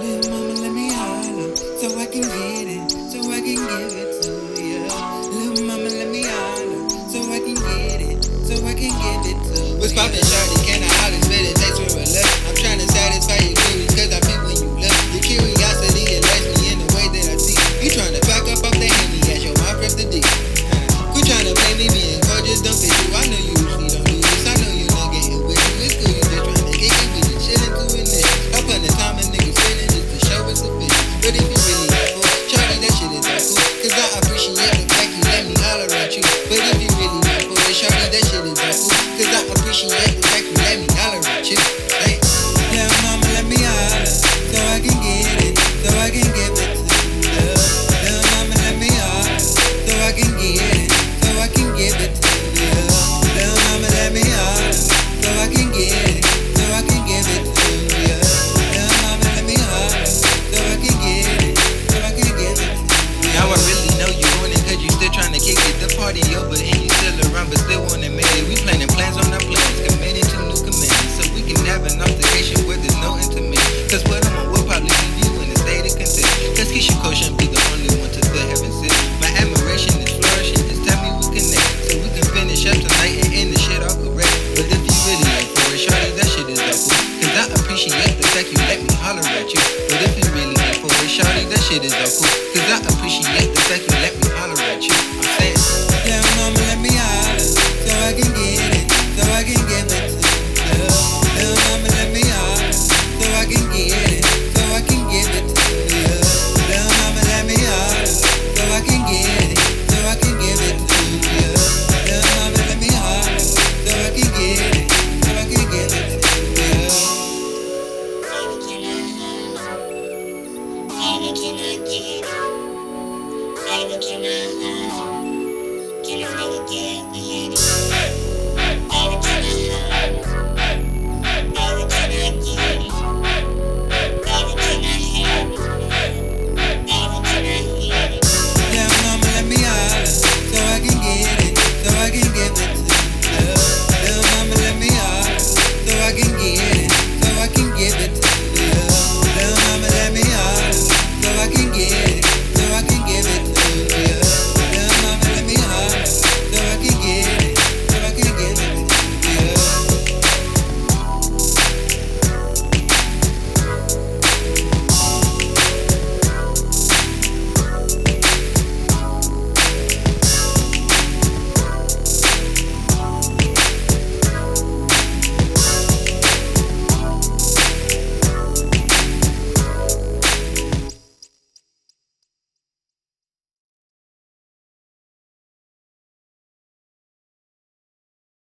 Little mama, let me holler so I can get it. you. But if you really not for show me that shit is awful. Cause I appreciate the fact you let me tolerate you. course, I'm be the only one to feel heaven sit. My admiration is flourishing. It's time we connect. So we can finish up tonight and end the shit all correct. But if you really like for it, shawty, that shit is that cool. Cause I appreciate the fact you let me holler at you. But if you really like for it, shawty, that shit is that cool. Cause I appreciate the fact you let me holler at you. きな